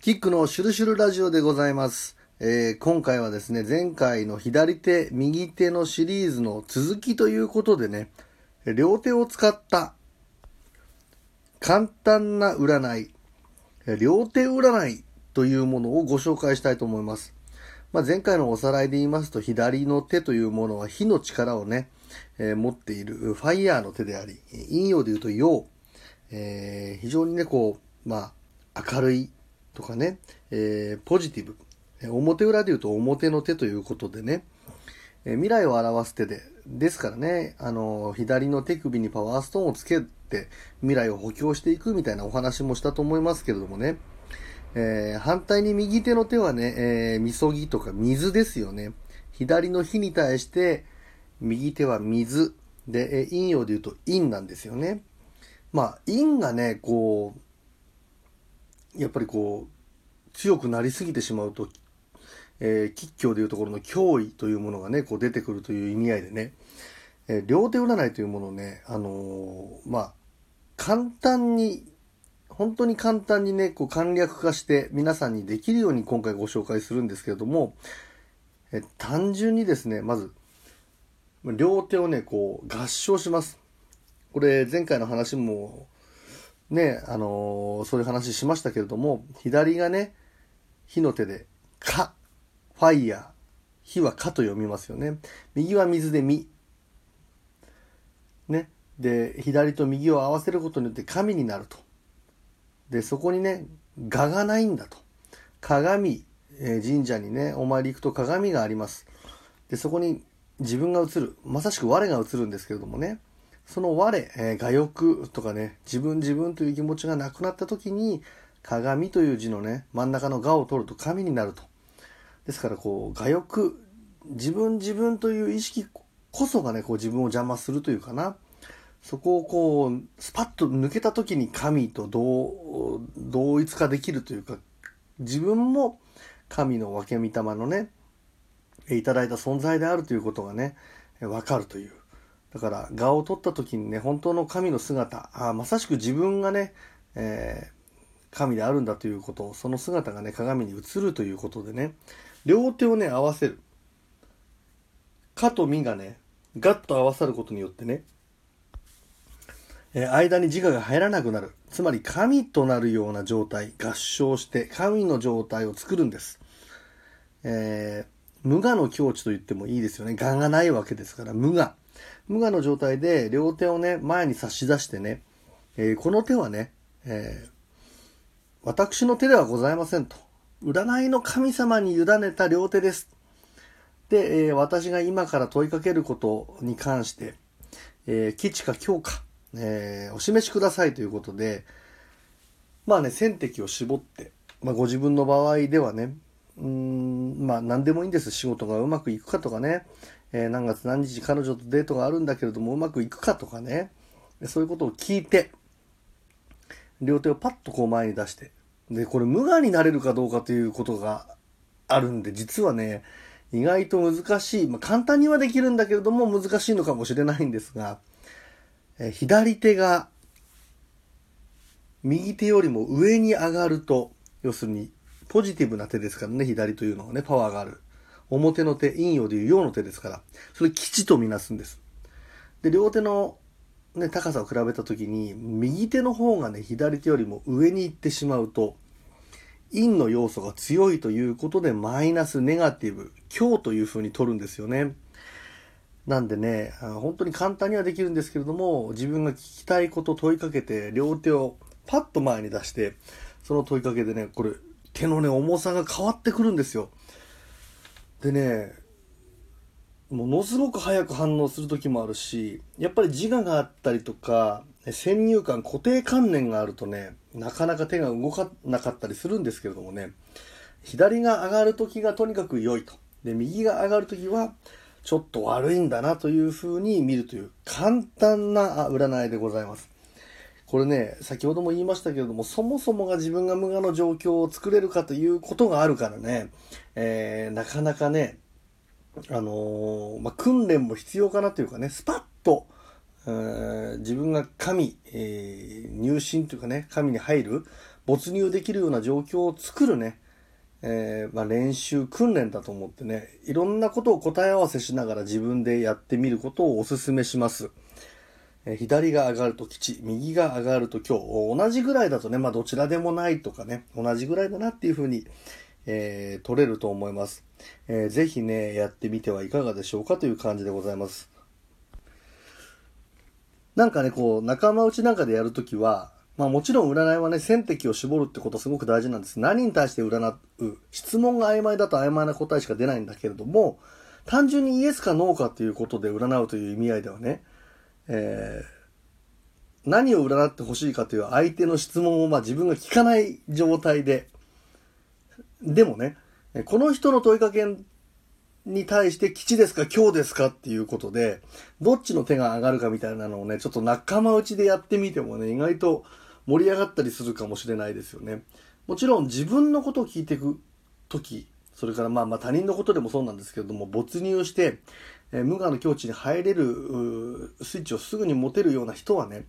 キックのシュルシュルラジオでございます。えー今回はですね、前回の左手、右手のシリーズの続きということでね、両手を使った簡単な占い、両手占いというものをご紹介したいと思います。まあ、前回のおさらいで言いますと、左の手というものは火の力をね、えー持っているファイヤーの手であり、陰陽で言うと陽、えー非常にね、こう、まあ、明るいとかね、えーポジティブ。表裏で言うと表の手ということでね、えー未来を表す手で、ですからね、あの左の手首にパワーストーンをつけて未来を補強していくみたいなお話もしたと思いますけれどもね、えー反対に右手の手はね、えーみそぎとか水ですよね。左の火に対して、右手は水。で、えー陰陽で言うと陰なんですよね。まあ、陰がね、こう、やっぱりこう、強くなりすぎてしまうと、えー吉凶でいうところの脅威というものがね、こう出てくるという意味合いでね、えー両手占いというものをね、あのーまあ、簡単に、本当に簡単にね、こう簡略化して皆さんにできるように今回ご紹介するんですけれども、えー単純にですね、まず、両手をね、こう合唱します。これ前回の話もね、あのーそういう話しましたけれども、左がね、火の手で、か、ファイヤー、火はかと読みますよね。右は水でみ。ね。で、左と右を合わせることによって神になると。で、そこにね、我がないんだと。鏡、えー神社にね、お参り行くと鏡があります。で、そこに自分が映る。まさしく我が映るんですけれどもね。その我、えー我欲とかね、自分自分という気持ちがなくなった時に、鏡という字のね、真ん中の我を取ると神になると。ですから、こう、我欲、自分自分という意識こそがね、こう自分を邪魔するというかな。そこをこう、スパッと抜けた時に神と同同一化できるというか、自分も神の分け御霊のね、いただいた存在であるということがね、わかるという。だから、画を取った時にね、本当の神の姿、あまさしく自分がね、えー神であるんだということ、その姿がね、鏡に映るということでね、両手をね、合わせる。かとみがね、ガッと合わさることによってね、えー間に自我が入らなくなる。つまり神となるような状態、合唱して神の状態を作るんです。えー無我の境地と言ってもいいですよね。我がないわけですから、無我。無我の状態で両手をね、前に差し出してね、えーこの手はね、えー私の手ではございませんと。占いの神様に委ねた両手です。で、えー私が今から問いかけることに関して、えー、基地か強か、えーお示しくださいということで、まあね、選敵を絞って、まあご自分の場合ではね、うん、まあ何でもいいんです。仕事がうまくいくかとかね、えー何月何日彼女とデートがあるんだけれどもうまくいくかとかね、そういうことを聞いて、両手をパッとこう前に出して、で、これ無我になれるかどうかということがあるんで、実はね、意外と難しい、まあ簡単にはできるんだけれども難しいのかもしれないんですが、え左手が右手よりも上に上がると、要するにポジティブな手ですからね、左というのはね、パワーがある。表の手、陰陽でいう陽の手ですから、それ基地とみなすんです。で、両手のね、高さを比べたときに、右手の方がね、左手よりも上に行ってしまうと、陰の要素が強いということで、マイナス、ネガティブ、強という風に取るんですよね。なんでね、あ本当に簡単にはできるんですけれども、自分が聞きたいこと問いかけて、両手をパッと前に出して、その問いかけでね、これ、手のね、重さが変わってくるんですよ。でね、ものすごく早く反応する時もあるし、やっぱり自我があったりとか、先入観、固定観念があるとね、なかなか手が動かなかったりするんですけれどもね、左が上がる時がとにかく良いと。で、右が上がる時は、ちょっと悪いんだなという風に見るという簡単な占いでございます。これね、先ほども言いましたけれども、そもそもが自分が無我の状況を作れるかということがあるからね、えーなかなかね、あのーまあ、訓練も必要かなというかね、スパッと、えー自分が神、えー入信というかね、神に入る没入できるような状況を作るね、えー、まあ、練習、訓練だと思ってね、いろんなことを答え合わせしながら自分でやってみることをお勧めします。え、左が上がると吉、右が上がると今日、同じぐらいだとね、まあ、どちらでもないとかね、同じぐらいだなっていうふうに、えー、取れると思います。えー、ぜひね、やってみてはいかがでしょうかという感じでございます。なんかね、こう、仲間内なんかでやるときは、まあもちろん占いはね、選択を絞るってことすごく大事なんです。何に対して占う質問が曖昧だと曖昧な答えしか出ないんだけれども、単純にイエスかノーかっていうことで占うという意味合いではね、えー、何を占ってほしいかという相手の質問をまあ自分が聞かない状態で、でもね、この人の問いかけに対して吉ですか今日ですかっていうことで、どっちの手が上がるかみたいなのをね、ちょっと仲間内でやってみてもね、意外と盛り上がったりするかもしれないですよね。もちろん自分のことを聞いていく時、それからまあまあ他人のことでもそうなんですけれども、没入して、え、無我の境地に入れるスイッチをすぐに持てるような人はね、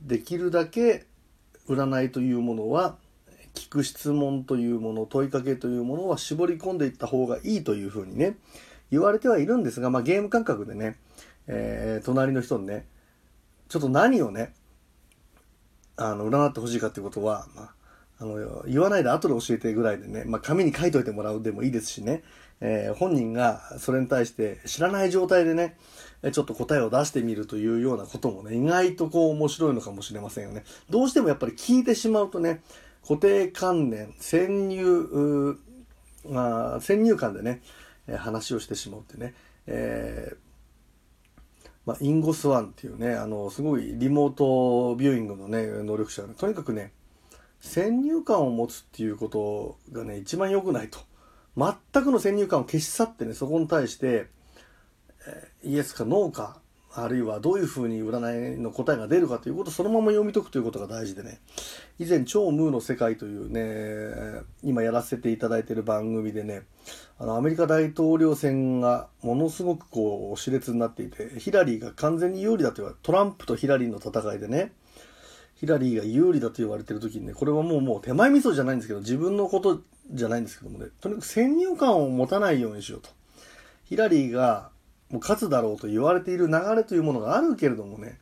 できるだけ占いというものは聞く質問というもの問いかけというものは絞り込んでいった方がいいというふうにね言われてはいるんですが、まあ、ゲーム感覚でね、えー、隣の人にねちょっと何をねあの占ってほしいかっていうことは、まあ、あの言わないで後で教えてぐらいでね、まあ、紙に書いといてもらうでもいいですしね、えー、本人がそれに対して知らない状態でねちょっと答えを出してみるというようなこともね、意外とこう面白いのかもしれませんよね。どうしてもやっぱり聞いてしまうとね、固定観念、先入、まあ、先入観でね、話をしてしまうってね、えー、まあ、インゴスワンっていうね、あの、すごいリモートビューイングのね、能力者が、ね、とにかくね、先入観を持つっていうことがね、一番良くないと。全くの先入観を消し去ってね、そこに対して、えイエスかノーかあるいはどういうふうに占いの答えが出るかということをそのまま読み解くということが大事でね以前超ムーの世界というね今やらせていただいている番組でねあのアメリカ大統領選がものすごくこう熾烈になっていてヒラリーが完全に有利だと言われトランプとヒラリーの戦いでねヒラリーが有利だと言われてる時にねこれはもうもう手前味噌じゃないんですけど自分のことじゃないんですけどもねとにかく先入観を持たないようにしようと。ヒラリーがもう勝つだろうと言われている流れというものがあるけれどもね、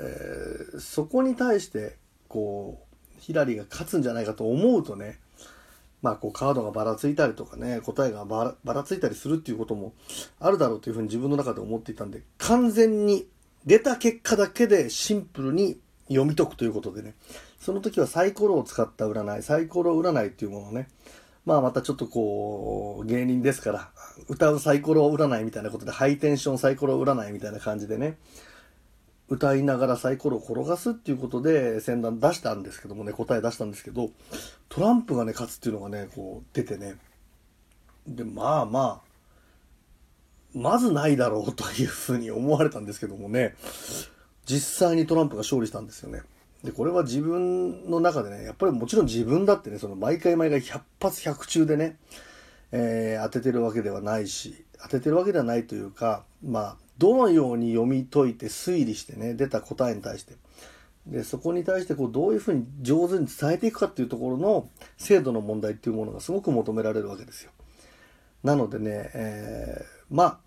えー、そこに対してこうヒラリーが勝つんじゃないかと思うとねまあこうカードがばらついたりとかね答えがばらついたりするっていうこともあるだろうというふうに自分の中で思っていたんで完全に出た結果だけでシンプルに読み解くということでね。その時はサイコロを使った占いサイコロ占いっていうものをねまあまたちょっとこう、芸人ですから、歌うサイコロ占いみたいなことで、ハイテンションサイコロ占いみたいな感じでね、歌いながらサイコロを転がすっていうことで先段出したんですけどもね、答え出したんですけど、トランプがね、勝つっていうのがね、こう出てね、で、まあまあ、まずないだろうというふうに思われたんですけどもね、実際にトランプが勝利したんですよね。で、これは自分の中でね、やっぱりもちろん自分だってね、その毎回毎回100発100中でね、えー、当ててるわけではないし、当ててるわけではないというか、まあ、どのように読み解いて推理してね、出た答えに対して、で、そこに対してこう、どういうふうに上手に伝えていくかっていうところの精度の問題っていうものがすごく求められるわけですよ。なのでね、えー、まあ、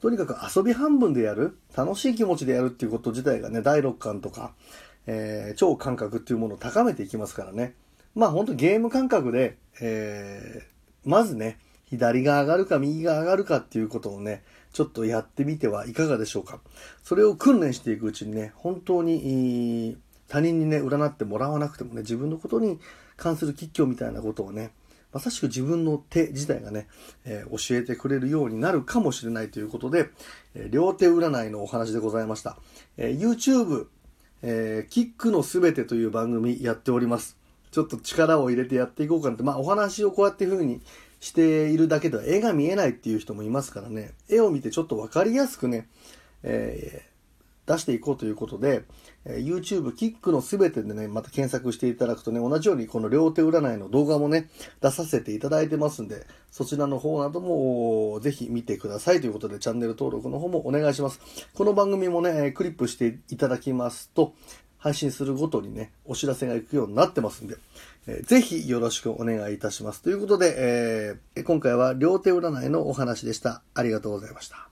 とにかく遊び半分でやる、楽しい気持ちでやるっていうこと自体がね、第6巻とか、えー、超感覚っていうものを高めていきますからね。まあ本当ゲーム感覚で、えー、まずね、左が上がるか右が上がるかっていうことをね、ちょっとやってみてはいかがでしょうか。それを訓練していくうちにね、本当に、他人にね、占ってもらわなくてもね、自分のことに関する吉凶みたいなことをね、まさしく自分の手自体がね、えー、教えてくれるようになるかもしれないということで、えー、両手占いのお話でございました。えー、YouTube、えキックのすべてという番組やっております。ちょっと力を入れてやっていこうかなって、まあお話をこうやって風にしているだけでは絵が見えないっていう人もいますからね、絵を見てちょっとわかりやすくね、え出していこうということで、え YouTube キックのすべてでね、また検索していただくとね、同じようにこの両手占いの動画もね、出させていただいてますんで、そちらの方などもぜひ見てくださいということで、チャンネル登録の方もお願いします。この番組もね、クリップしていただきますと、配信するごとにね、お知らせが行くようになってますんで、えー、ぜひよろしくお願いいたします。ということで、えー、今回は両手占いのお話でした。ありがとうございました。